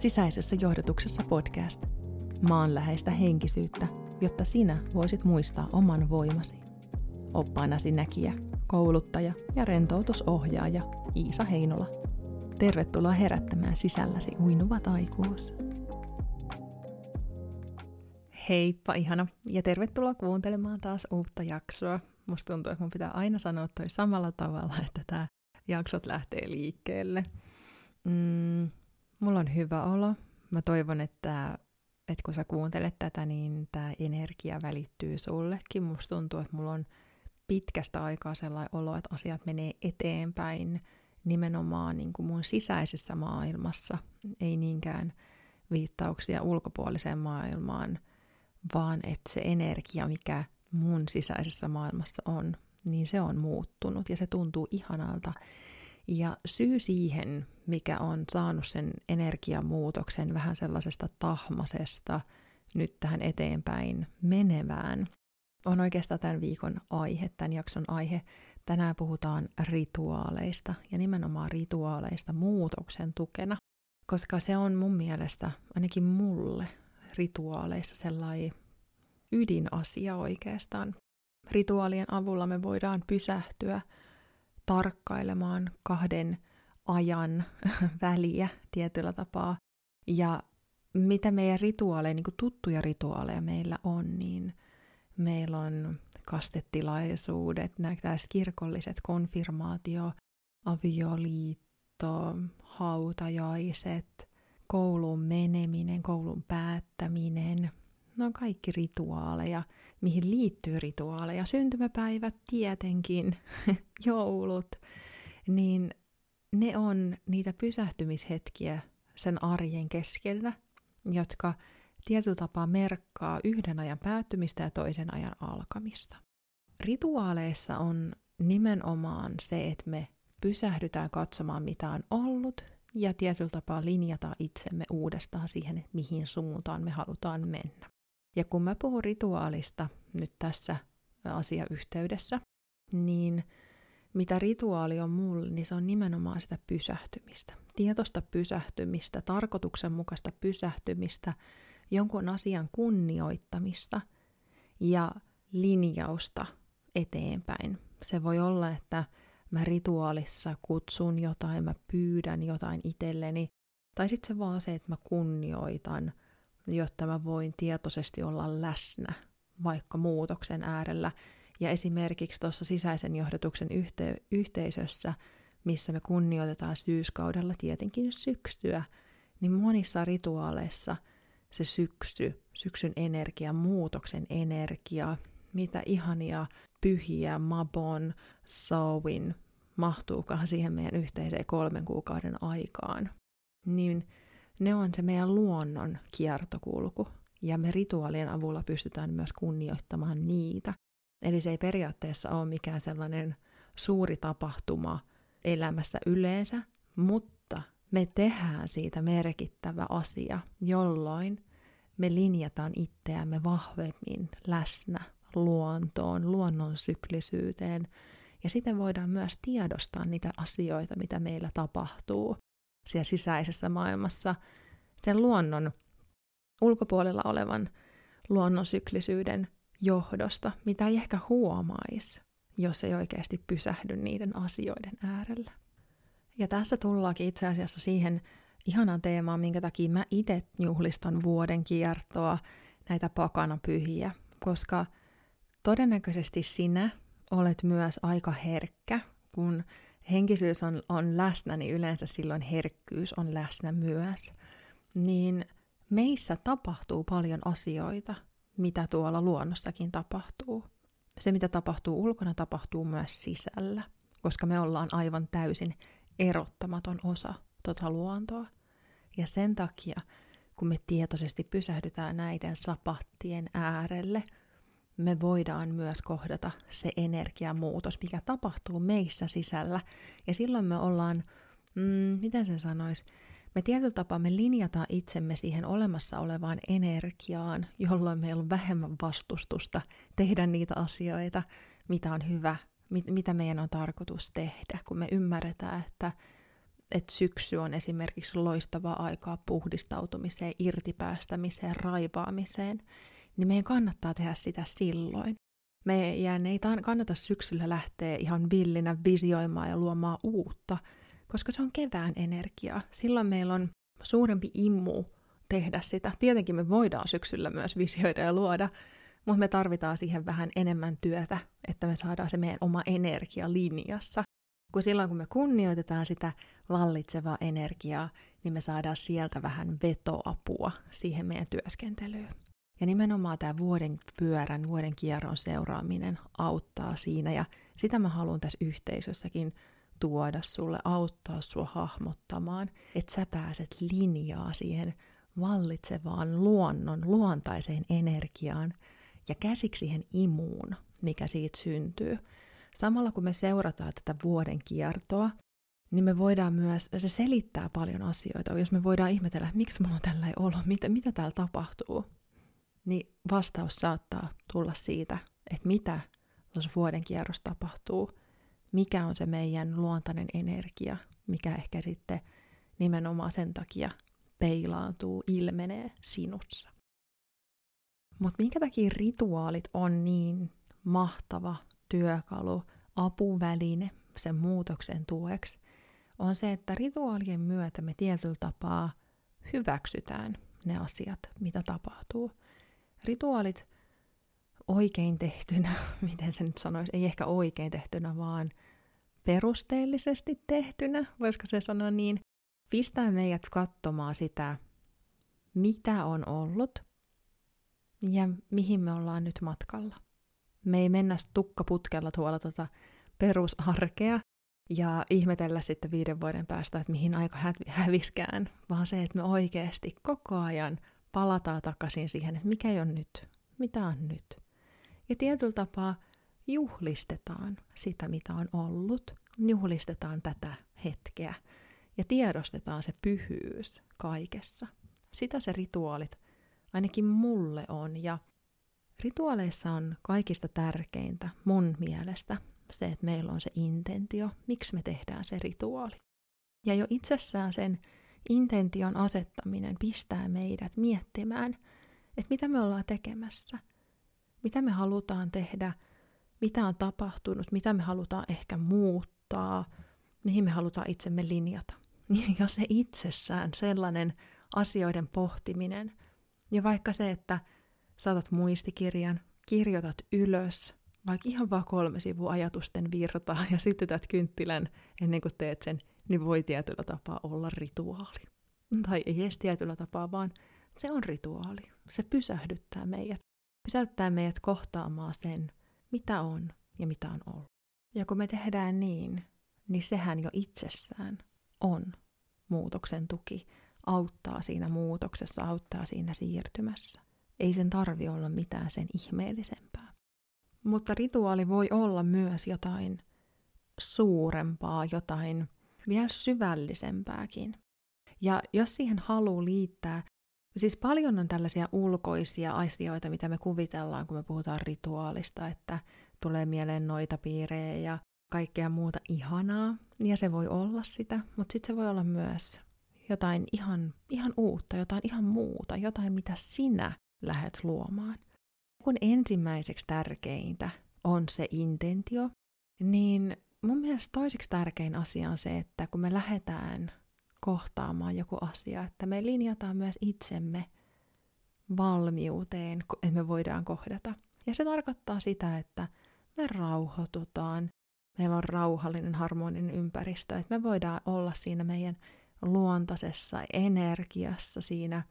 Sisäisessä johdotuksessa podcast. Maanläheistä henkisyyttä, jotta sinä voisit muistaa oman voimasi. Oppaanasi näkijä, kouluttaja ja rentoutusohjaaja Iisa Heinola. Tervetuloa herättämään sisälläsi uinuva taikuus. Heippa ihana ja tervetuloa kuuntelemaan taas uutta jaksoa. Musta tuntuu, että mun pitää aina sanoa toi samalla tavalla, että tämä jaksot lähtee liikkeelle. Mm, mulla on hyvä olo. Mä toivon, että, että kun sä kuuntelet tätä, niin tämä energia välittyy sullekin. Musta tuntuu, että mulla on pitkästä aikaa sellainen olo, että asiat menee eteenpäin nimenomaan niin kuin mun sisäisessä maailmassa, ei niinkään viittauksia ulkopuoliseen maailmaan, vaan että se energia, mikä mun sisäisessä maailmassa on, niin se on muuttunut ja se tuntuu ihanalta. Ja syy siihen, mikä on saanut sen energiamuutoksen vähän sellaisesta tahmasesta nyt tähän eteenpäin menevään, on oikeastaan tämän viikon aihe, tämän jakson aihe. Tänään puhutaan rituaaleista ja nimenomaan rituaaleista muutoksen tukena, koska se on mun mielestä, ainakin mulle, rituaaleissa sellainen ydinasia oikeastaan. Rituaalien avulla me voidaan pysähtyä tarkkailemaan kahden ajan väliä tietyllä tapaa. Ja mitä meidän rituaaleja, niin kuin tuttuja rituaaleja meillä on, niin meillä on kastetilaisuudet, nämä kirkolliset konfirmaatio, avioliitto, hautajaiset, kouluun meneminen, koulun päättäminen, ne on kaikki rituaaleja, mihin liittyy rituaaleja. Syntymäpäivät tietenkin, joulut, niin ne on niitä pysähtymishetkiä sen arjen keskellä, jotka tietyllä tapaa merkkaa yhden ajan päättymistä ja toisen ajan alkamista. Rituaaleissa on nimenomaan se, että me pysähdytään katsomaan, mitä on ollut, ja tietyllä tapaa linjataan itsemme uudestaan siihen, mihin suuntaan me halutaan mennä. Ja kun mä puhun rituaalista nyt tässä asiayhteydessä, niin mitä rituaali on mulle, niin se on nimenomaan sitä pysähtymistä. Tietoista pysähtymistä, tarkoituksenmukaista pysähtymistä, jonkun asian kunnioittamista ja linjausta eteenpäin. Se voi olla, että mä rituaalissa kutsun jotain, mä pyydän jotain itselleni, tai sitten se vaan se, että mä kunnioitan – jotta mä voin tietoisesti olla läsnä vaikka muutoksen äärellä. Ja esimerkiksi tuossa sisäisen johdatuksen yhte- yhteisössä, missä me kunnioitetaan syyskaudella tietenkin syksyä, niin monissa rituaaleissa se syksy, syksyn energia, muutoksen energia, mitä ihania pyhiä Mabon, Sowin mahtuukaan siihen meidän yhteiseen kolmen kuukauden aikaan. Niin ne on se meidän luonnon kiertokulku, ja me rituaalien avulla pystytään myös kunnioittamaan niitä. Eli se ei periaatteessa ole mikään sellainen suuri tapahtuma elämässä yleensä, mutta me tehdään siitä merkittävä asia, jolloin me linjataan itseämme vahvemmin läsnä luontoon, luonnon syklisyyteen, ja sitten voidaan myös tiedostaa niitä asioita, mitä meillä tapahtuu siellä sisäisessä maailmassa sen luonnon ulkopuolella olevan luonnon syklisyyden johdosta, mitä ei ehkä huomaisi, jos ei oikeasti pysähdy niiden asioiden äärellä. Ja tässä tullaakin itse asiassa siihen ihanaan teemaan, minkä takia mä itse juhlistan vuoden kiertoa, näitä pakana pyhiä, koska todennäköisesti sinä olet myös aika herkkä, kun henkisyys on, on läsnä, niin yleensä silloin herkkyys on läsnä myös. Niin meissä tapahtuu paljon asioita, mitä tuolla luonnossakin tapahtuu. Se, mitä tapahtuu ulkona, tapahtuu myös sisällä, koska me ollaan aivan täysin erottamaton osa tota luontoa. Ja sen takia, kun me tietoisesti pysähdytään näiden sapattien äärelle – me voidaan myös kohdata se energiamuutos, mikä tapahtuu meissä sisällä. Ja silloin me ollaan, mm, miten sen sanoisi, me tietyllä tapaa me linjataan itsemme siihen olemassa olevaan energiaan, jolloin meillä on vähemmän vastustusta tehdä niitä asioita, mitä on hyvä, mit, mitä meidän on tarkoitus tehdä, kun me ymmärretään, että että syksy on esimerkiksi loistavaa aikaa puhdistautumiseen, irtipäästämiseen, raivaamiseen, niin meidän kannattaa tehdä sitä silloin. Meidän ei kannata syksyllä lähteä ihan villinä visioimaan ja luomaan uutta, koska se on kevään energiaa. Silloin meillä on suurempi immu tehdä sitä. Tietenkin me voidaan syksyllä myös visioida ja luoda, mutta me tarvitaan siihen vähän enemmän työtä, että me saadaan se meidän oma energia linjassa. Kun silloin kun me kunnioitetaan sitä vallitsevaa energiaa, niin me saadaan sieltä vähän vetoapua siihen meidän työskentelyyn. Ja nimenomaan tämä vuoden pyörän, vuoden kierron seuraaminen auttaa siinä, ja sitä mä haluan tässä yhteisössäkin tuoda sulle, auttaa sua hahmottamaan, että sä pääset linjaa siihen vallitsevaan luonnon, luontaiseen energiaan ja käsiksi siihen imuun, mikä siitä syntyy. Samalla kun me seurataan tätä vuoden kiertoa, niin me voidaan myös, se selittää paljon asioita. Jos me voidaan ihmetellä, miksi mulla on tällainen olo, mitä, mitä täällä tapahtuu, niin vastaus saattaa tulla siitä, että mitä tuossa vuoden kierros tapahtuu, mikä on se meidän luontainen energia, mikä ehkä sitten nimenomaan sen takia peilaantuu, ilmenee sinussa. Mutta minkä takia rituaalit on niin mahtava työkalu, apuväline sen muutoksen tueksi, on se, että rituaalien myötä me tietyllä tapaa hyväksytään ne asiat, mitä tapahtuu. Rituaalit oikein tehtynä, miten se nyt sanoisi, ei ehkä oikein tehtynä, vaan perusteellisesti tehtynä, voisiko se sanoa niin, pistää meidät katsomaan sitä, mitä on ollut ja mihin me ollaan nyt matkalla. Me ei mennä tukkaputkella tuolla tota perusarkea ja ihmetellä sitten viiden vuoden päästä, että mihin aika häviskään, vaan se, että me oikeasti koko ajan palataan takaisin siihen, että mikä ole nyt, mitä on nyt. Ja tietyllä tapaa juhlistetaan sitä, mitä on ollut, juhlistetaan tätä hetkeä ja tiedostetaan se pyhyys kaikessa. Sitä se rituaalit ainakin mulle on ja rituaaleissa on kaikista tärkeintä mun mielestä se, että meillä on se intentio, miksi me tehdään se rituaali. Ja jo itsessään sen intention asettaminen pistää meidät miettimään, että mitä me ollaan tekemässä, mitä me halutaan tehdä, mitä on tapahtunut, mitä me halutaan ehkä muuttaa, mihin me halutaan itsemme linjata. Ja se itsessään sellainen asioiden pohtiminen, ja vaikka se, että saatat muistikirjan, kirjoitat ylös, vaikka ihan vaan kolme sivua ajatusten virtaa ja sytytät kynttilän ennen kuin teet sen, niin voi tietyllä tapaa olla rituaali. Tai ei edes tietyllä tapaa, vaan se on rituaali. Se pysähdyttää meidät. Pysäyttää meidät kohtaamaan sen, mitä on ja mitä on ollut. Ja kun me tehdään niin, niin sehän jo itsessään on muutoksen tuki, auttaa siinä muutoksessa, auttaa siinä siirtymässä. Ei sen tarvi olla mitään sen ihmeellisempää. Mutta rituaali voi olla myös jotain suurempaa, jotain vielä syvällisempääkin. Ja jos siihen haluaa liittää, siis paljon on tällaisia ulkoisia asioita, mitä me kuvitellaan, kun me puhutaan rituaalista, että tulee mieleen noita piirejä ja kaikkea muuta ihanaa, ja se voi olla sitä, mutta sitten se voi olla myös jotain ihan, ihan uutta, jotain ihan muuta, jotain mitä sinä lähet luomaan. Kun ensimmäiseksi tärkeintä on se intentio, niin mun mielestä toiseksi tärkein asia on se, että kun me lähdetään kohtaamaan joku asia, että me linjataan myös itsemme valmiuteen, että me voidaan kohdata. Ja se tarkoittaa sitä, että me rauhoitutaan, meillä on rauhallinen, harmoninen ympäristö, että me voidaan olla siinä meidän luontaisessa energiassa, siinä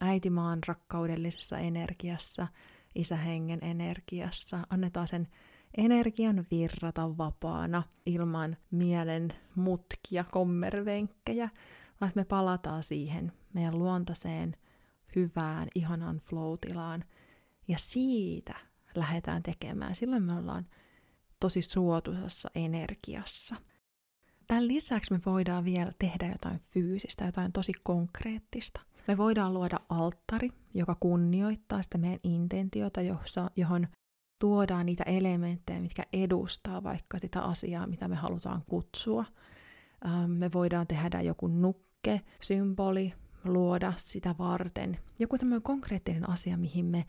äitimaan rakkaudellisessa energiassa, isähengen energiassa. Annetaan sen energian virrata vapaana ilman mielen mutkia, kommervenkkejä, vaan me palataan siihen meidän luontaiseen, hyvään, ihanaan flow-tilaan. Ja siitä lähdetään tekemään. Silloin me ollaan tosi suotuisassa energiassa. Tämän lisäksi me voidaan vielä tehdä jotain fyysistä, jotain tosi konkreettista. Me voidaan luoda alttari, joka kunnioittaa sitä meidän intentiota, jossa, johon tuodaan niitä elementtejä, mitkä edustaa vaikka sitä asiaa, mitä me halutaan kutsua. Ähm, me voidaan tehdä joku nukke, symboli, luoda sitä varten. Joku tämmöinen konkreettinen asia, mihin me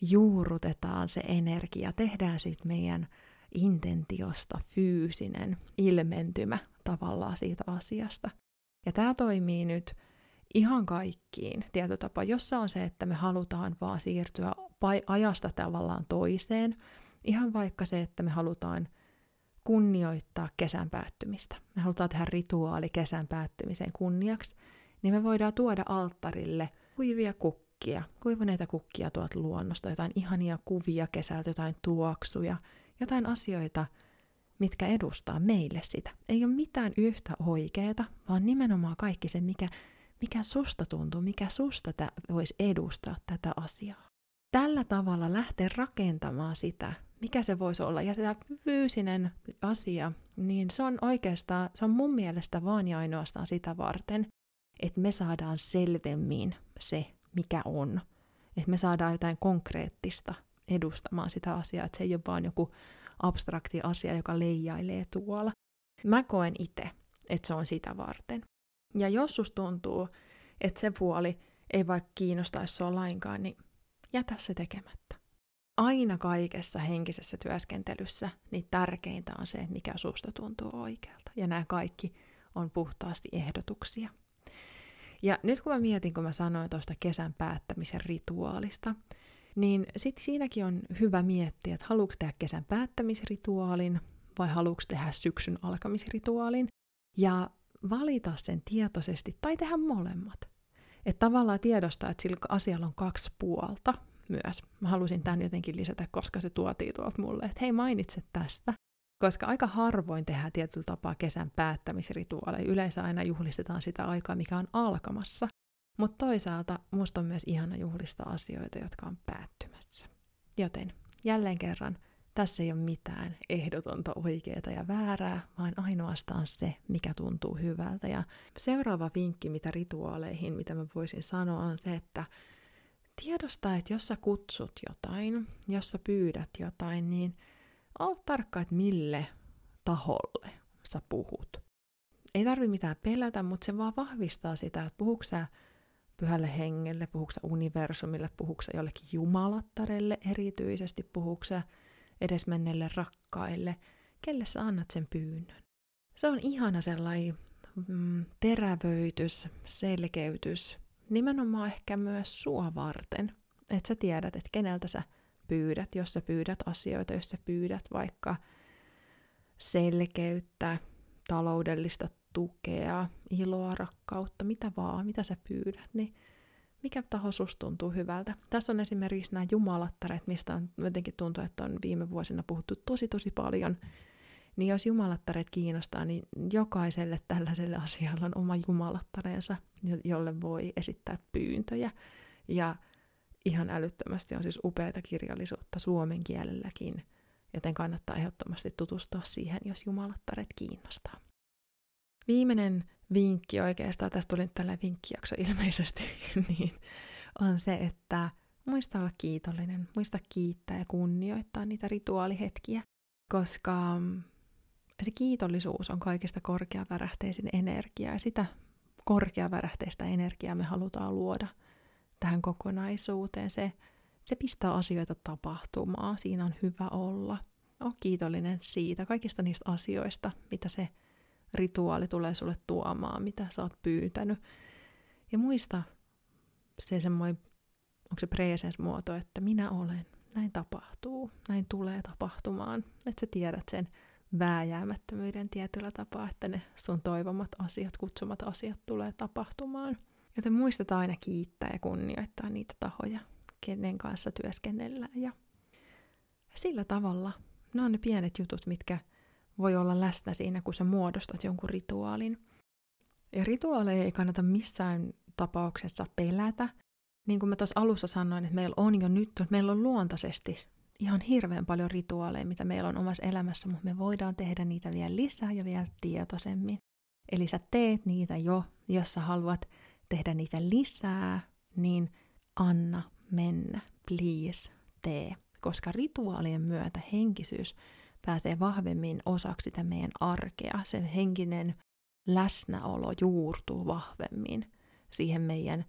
juurrutetaan se energia, tehdään siitä meidän intentiosta fyysinen ilmentymä tavallaan siitä asiasta. Ja tämä toimii nyt ihan kaikkiin tietotapa, jossa on se, että me halutaan vaan siirtyä ajasta tavallaan toiseen, ihan vaikka se, että me halutaan kunnioittaa kesän päättymistä. Me halutaan tehdä rituaali kesän päättymisen kunniaksi, niin me voidaan tuoda alttarille kuivia kukkia, kuivaneita kukkia tuolta luonnosta, jotain ihania kuvia kesältä, jotain tuoksuja, jotain asioita, mitkä edustaa meille sitä. Ei ole mitään yhtä oikeeta, vaan nimenomaan kaikki se, mikä, mikä susta tuntuu, mikä susta voisi edustaa tätä asiaa. Tällä tavalla lähteä rakentamaan sitä, mikä se voisi olla. Ja tämä fyysinen asia, niin se on oikeastaan, se on mun mielestä vaan ja ainoastaan sitä varten, että me saadaan selvemmin se, mikä on. Että me saadaan jotain konkreettista edustamaan sitä asiaa, että se ei ole vaan joku abstrakti asia, joka leijailee tuolla. Mä koen itse, että se on sitä varten. Ja jos susta tuntuu, että se puoli ei vaikka kiinnostaisi sua lainkaan, niin jätä se tekemättä. Aina kaikessa henkisessä työskentelyssä niin tärkeintä on se, mikä susta tuntuu oikealta. Ja nämä kaikki on puhtaasti ehdotuksia. Ja nyt kun mä mietin, kun mä sanoin tuosta kesän päättämisen rituaalista, niin sitten siinäkin on hyvä miettiä, että haluatko tehdä kesän päättämisrituaalin vai haluatko tehdä syksyn alkamisrituaalin. Ja valita sen tietoisesti tai tehdä molemmat. Että tavallaan tiedostaa, että sillä asialla on kaksi puolta myös. Mä halusin tämän jotenkin lisätä, koska se tuotiin tuolta mulle, että hei mainitse tästä. Koska aika harvoin tehdään tietyllä tapaa kesän päättämisrituaaleja. Yleensä aina juhlistetaan sitä aikaa, mikä on alkamassa. Mutta toisaalta musta on myös ihana juhlistaa asioita, jotka on päättymässä. Joten jälleen kerran, tässä ei ole mitään ehdotonta oikeaa ja väärää, vaan ainoastaan se, mikä tuntuu hyvältä. Ja seuraava vinkki, mitä rituaaleihin, mitä mä voisin sanoa, on se, että tiedosta, että jos sä kutsut jotain, jos sä pyydät jotain, niin oo tarkka, että mille taholle sä puhut. Ei tarvi mitään pelätä, mutta se vaan vahvistaa sitä, että puhuuko sä pyhälle hengelle, puhuuko sä universumille, puhuuko sä jollekin jumalattarelle erityisesti, puhuuko edesmenneille rakkaille, kelle sä annat sen pyynnön. Se on ihana sellainen mm, terävöitys, selkeytys, nimenomaan ehkä myös sua varten, että sä tiedät, että keneltä sä pyydät, jos sä pyydät asioita, jos sä pyydät vaikka selkeyttä, taloudellista tukea, iloa, rakkautta, mitä vaan, mitä sä pyydät, niin mikä taho susta tuntuu hyvältä. Tässä on esimerkiksi nämä jumalattaret, mistä on jotenkin tuntuu, että on viime vuosina puhuttu tosi tosi paljon. Niin jos jumalattaret kiinnostaa, niin jokaiselle tällaiselle asialle on oma jumalattareensa, jolle voi esittää pyyntöjä. Ja ihan älyttömästi on siis upeata kirjallisuutta suomen kielelläkin, joten kannattaa ehdottomasti tutustua siihen, jos jumalattaret kiinnostaa. Viimeinen vinkki oikeastaan, tästä tuli nyt tällainen vinkkijakso ilmeisesti, niin on se, että muista olla kiitollinen, muista kiittää ja kunnioittaa niitä rituaalihetkiä, koska se kiitollisuus on kaikista korkeavärähteisin energia ja sitä korkeavärähteistä energiaa me halutaan luoda tähän kokonaisuuteen. Se, se pistää asioita tapahtumaan, siinä on hyvä olla. Ole kiitollinen siitä, kaikista niistä asioista, mitä se rituaali tulee sulle tuomaan, mitä sä oot pyytänyt. Ja muista se semmoinen, onko se presence-muoto, että minä olen, näin tapahtuu, näin tulee tapahtumaan. Että sä tiedät sen vääjäämättömyyden tietyllä tapaa, että ne sun toivomat asiat, kutsumat asiat tulee tapahtumaan. Joten muistetaan aina kiittää ja kunnioittaa niitä tahoja, kenen kanssa työskennellään. Ja sillä tavalla ne on ne pienet jutut, mitkä voi olla läsnä siinä, kun sä muodostat jonkun rituaalin. Ja rituaaleja ei kannata missään tapauksessa pelätä. Niin kuin mä tuossa alussa sanoin, että meillä on jo nyt, meillä on luontaisesti ihan hirveän paljon rituaaleja, mitä meillä on omassa elämässä, mutta me voidaan tehdä niitä vielä lisää ja vielä tietoisemmin. Eli sä teet niitä jo, jos sä haluat tehdä niitä lisää, niin anna mennä, please, tee. Koska rituaalien myötä henkisyys pääsee vahvemmin osaksi sitä meidän arkea. Se henkinen läsnäolo juurtuu vahvemmin siihen meidän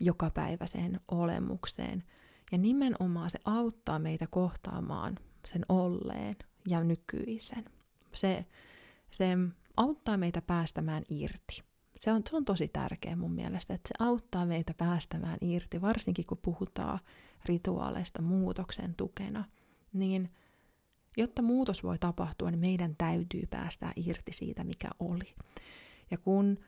jokapäiväiseen olemukseen. Ja nimenomaan se auttaa meitä kohtaamaan sen olleen ja nykyisen. Se, se auttaa meitä päästämään irti. Se on, se on tosi tärkeä mun mielestä, että se auttaa meitä päästämään irti, varsinkin kun puhutaan rituaaleista muutoksen tukena, niin jotta muutos voi tapahtua, niin meidän täytyy päästä irti siitä, mikä oli. Ja kun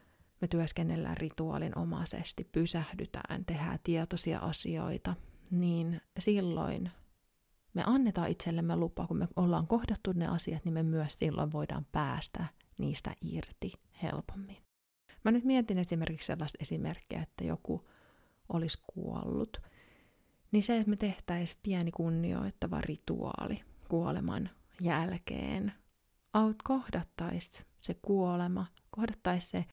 me työskennellään rituaalinomaisesti, pysähdytään, tehdään tietoisia asioita, niin silloin me annetaan itsellemme lupa, kun me ollaan kohdattu ne asiat, niin me myös silloin voidaan päästä niistä irti helpommin. Mä nyt mietin esimerkiksi sellaista esimerkkiä, että joku olisi kuollut, niin se, että me tehtäisiin pieni kunnioittava rituaali kuoleman jälkeen, aut kohdattaisi se kuolema, kohdattaisi se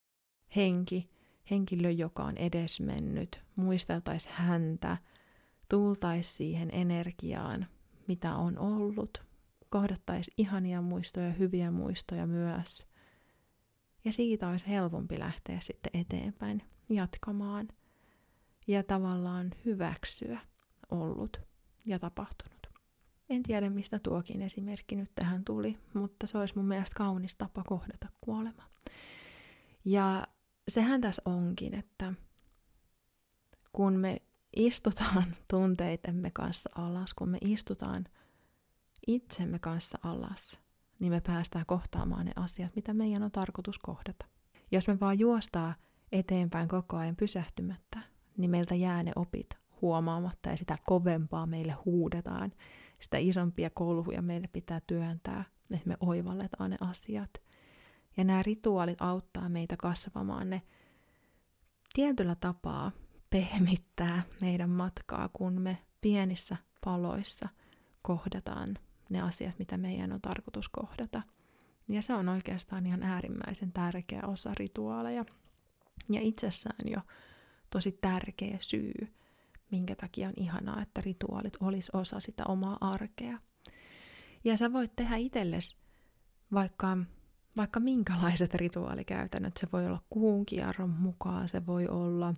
henki, henkilö, joka on edesmennyt, muisteltaisi häntä, tultaisi siihen energiaan, mitä on ollut, kohdattaisi ihania muistoja, hyviä muistoja myös. Ja siitä olisi helpompi lähteä sitten eteenpäin jatkamaan ja tavallaan hyväksyä ollut ja tapahtunut. En tiedä, mistä tuokin esimerkki nyt tähän tuli, mutta se olisi mun mielestä kaunis tapa kohdata kuolema. Ja sehän tässä onkin, että kun me istutaan tunteitemme kanssa alas, kun me istutaan itsemme kanssa alas, niin me päästään kohtaamaan ne asiat, mitä meidän on tarkoitus kohdata. Jos me vaan juostaa eteenpäin koko ajan pysähtymättä, niin meiltä jää ne opit huomaamatta ja sitä kovempaa meille huudetaan. Sitä isompia kolhuja meille pitää työntää, että me oivalletaan ne asiat. Ja nämä rituaalit auttaa meitä kasvamaan ne tietyllä tapaa pehmittää meidän matkaa, kun me pienissä paloissa kohdataan ne asiat, mitä meidän on tarkoitus kohdata. Ja se on oikeastaan ihan äärimmäisen tärkeä osa rituaaleja. Ja itsessään jo tosi tärkeä syy, minkä takia on ihanaa, että rituaalit olisi osa sitä omaa arkea. Ja sä voit tehdä itsellesi vaikka, vaikka minkälaiset rituaalikäytännöt. Se voi olla kuun kierron mukaan, se voi olla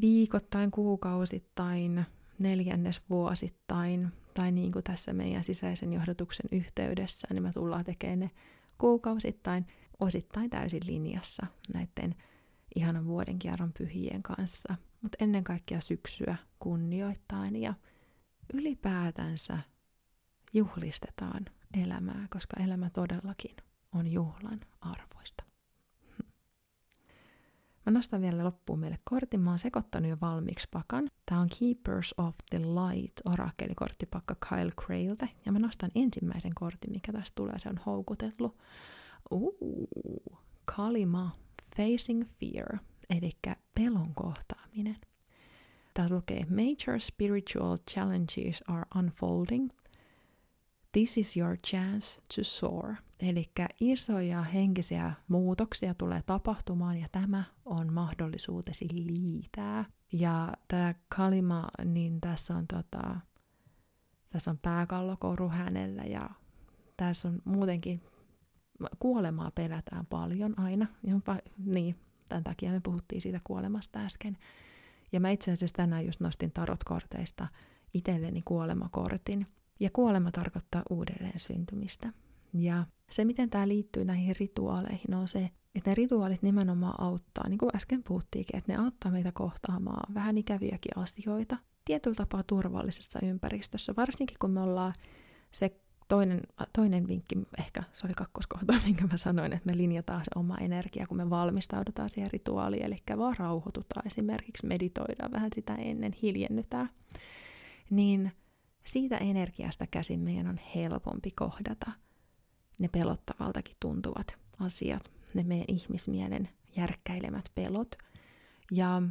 viikoittain, kuukausittain, neljännesvuosittain, tai niin kuin tässä meidän sisäisen johdatuksen yhteydessä, niin me tullaan tekemään ne kuukausittain, osittain täysin linjassa näiden ihanan vuoden kierron pyhien kanssa, mutta ennen kaikkea syksyä kunnioittain ja ylipäätänsä juhlistetaan elämää, koska elämä todellakin on juhlan arvoista. Mä nostan vielä loppuun meille kortin. Mä oon sekoittanut jo valmiiksi pakan. Tää on Keepers of the Light orakelikorttipakka Kyle Crailta. Ja mä nostan ensimmäisen kortin, mikä tästä tulee. Se on houkutellut. Uh, Kalima Facing Fear, eli pelon kohtaaminen. Tää lukee Major spiritual challenges are unfolding. This is your chance to soar. Eli isoja henkisiä muutoksia tulee tapahtumaan ja tämä on mahdollisuutesi liitää. Ja tämä kalima, niin tässä on, tota, tässä on pääkallokoru hänellä ja tässä on muutenkin kuolemaa pelätään paljon aina. Jopa, niin, tämän takia me puhuttiin siitä kuolemasta äsken. Ja mä itse asiassa tänään just nostin tarotkorteista itselleni kuolemakortin. Ja kuolema tarkoittaa uudelleen syntymistä. Ja se, miten tämä liittyy näihin rituaaleihin, on se, että ne rituaalit nimenomaan auttaa, niin kuin äsken puhuttiinkin, että ne auttaa meitä kohtaamaan vähän ikäviäkin asioita tietyllä tapaa turvallisessa ympäristössä, varsinkin kun me ollaan se toinen, toinen vinkki, ehkä se oli kakkoskohta, minkä mä sanoin, että me linjataan se oma energia, kun me valmistaudutaan siihen rituaaliin, eli vaan rauhoitutaan esimerkiksi, meditoidaan vähän sitä ennen, hiljennytään, niin siitä energiasta käsin meidän on helpompi kohdata ne pelottavaltakin tuntuvat asiat, ne meidän ihmismielen järkkäilemät pelot. Ja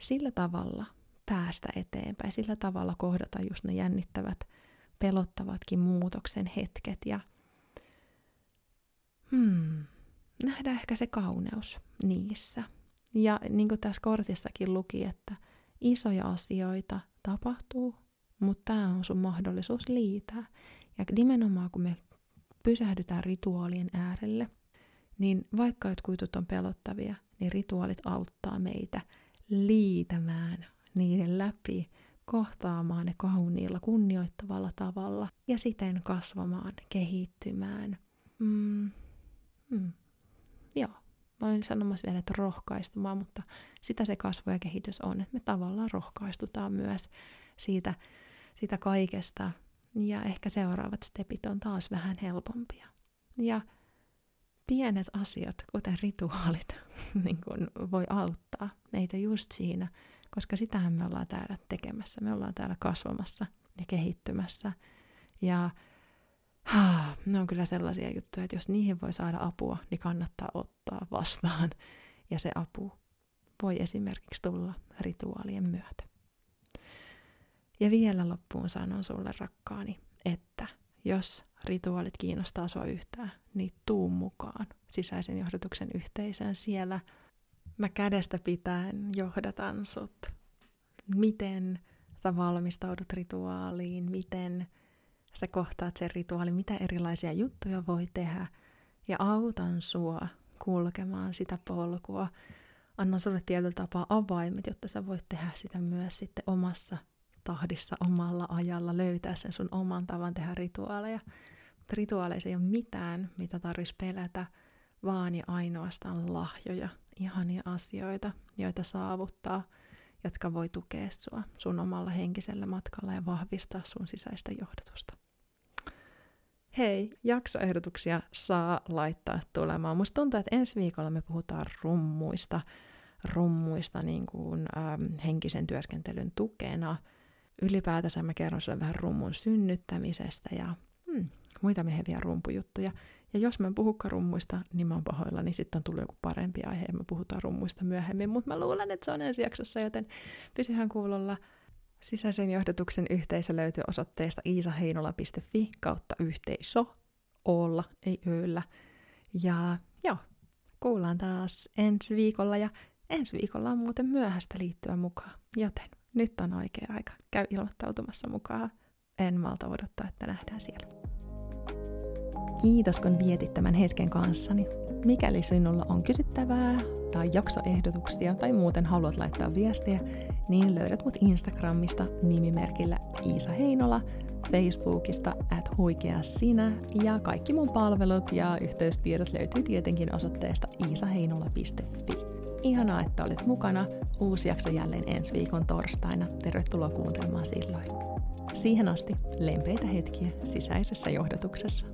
sillä tavalla päästä eteenpäin, sillä tavalla kohdata just ne jännittävät, pelottavatkin muutoksen hetket ja hmm, nähdä ehkä se kauneus niissä. Ja niin kuin tässä kortissakin luki, että isoja asioita tapahtuu, mutta tämä on sun mahdollisuus liitää. Ja nimenomaan kun me pysähdytään rituaalien äärelle niin vaikka jotkut on pelottavia, niin rituaalit auttaa meitä liitämään niiden läpi, kohtaamaan ne kauniilla, kunnioittavalla tavalla ja siten kasvamaan, kehittymään. Mm. Mm. Joo, mä olin sanomassa vielä, että rohkaistumaan, mutta sitä se kasvu ja kehitys on, että me tavallaan rohkaistutaan myös siitä, siitä kaikesta. Ja ehkä seuraavat stepit on taas vähän helpompia. Ja pienet asiat, kuten rituaalit, niin kun voi auttaa meitä just siinä, koska sitähän me ollaan täällä tekemässä. Me ollaan täällä kasvamassa ja kehittymässä. Ja ah, ne on kyllä sellaisia juttuja, että jos niihin voi saada apua, niin kannattaa ottaa vastaan. Ja se apu voi esimerkiksi tulla rituaalien myötä. Ja vielä loppuun sanon sulle rakkaani, että jos rituaalit kiinnostaa sua yhtään, niin tuu mukaan sisäisen johdatuksen yhteisöön. Siellä mä kädestä pitäen johdatan sut. Miten sä valmistaudut rituaaliin, miten sä kohtaat sen rituaalin, mitä erilaisia juttuja voi tehdä. Ja autan sua kulkemaan sitä polkua. Annan sulle tietyllä tapaa avaimet, jotta sä voit tehdä sitä myös sitten omassa tahdissa, omalla ajalla, löytää sen sun oman tavan tehdä rituaaleja. Mutta rituaaleissa ei ole mitään, mitä tarvitsisi pelätä, vaan ja ainoastaan lahjoja, ihania asioita, joita saavuttaa, jotka voi tukea sua sun omalla henkisellä matkalla ja vahvistaa sun sisäistä johdatusta. Hei, jaksoehdotuksia saa laittaa tulemaan. Musta tuntuu, että ensi viikolla me puhutaan rummuista, rummuista niin kuin, ähm, henkisen työskentelyn tukena. Ylipäätänsä mä kerron sulle vähän rummun synnyttämisestä ja hmm, muita meheviä rumpujuttuja. Ja jos mä en puhukaan rummuista, niin mä oon pahoilla, niin sitten on tullut joku parempi aihe ja me puhutaan rummuista myöhemmin. Mutta mä luulen, että se on ensi jaksossa, joten pysyhän kuulolla. Sisäisen johdatuksen yhteisö löytyy osoitteesta iisaheinola.fi kautta yhteisö, olla, ei öllä. Ja joo, kuullaan taas ensi viikolla ja ensi viikolla on muuten myöhäistä liittyä mukaan, joten nyt on oikea aika. Käy ilmoittautumassa mukaan. En malta odottaa, että nähdään siellä. Kiitos, kun vietit tämän hetken kanssani. Mikäli sinulla on kysyttävää tai jaksoehdotuksia tai muuten haluat laittaa viestiä, niin löydät mut Instagramista nimimerkillä Iisa Heinola, Facebookista at huikea sinä ja kaikki mun palvelut ja yhteystiedot löytyy tietenkin osoitteesta iisaheinola.fi. Ihanaa, että olet mukana. Uusi jakso jälleen ensi viikon torstaina. Tervetuloa kuuntelemaan silloin. Siihen asti lempeitä hetkiä sisäisessä johdatuksessa.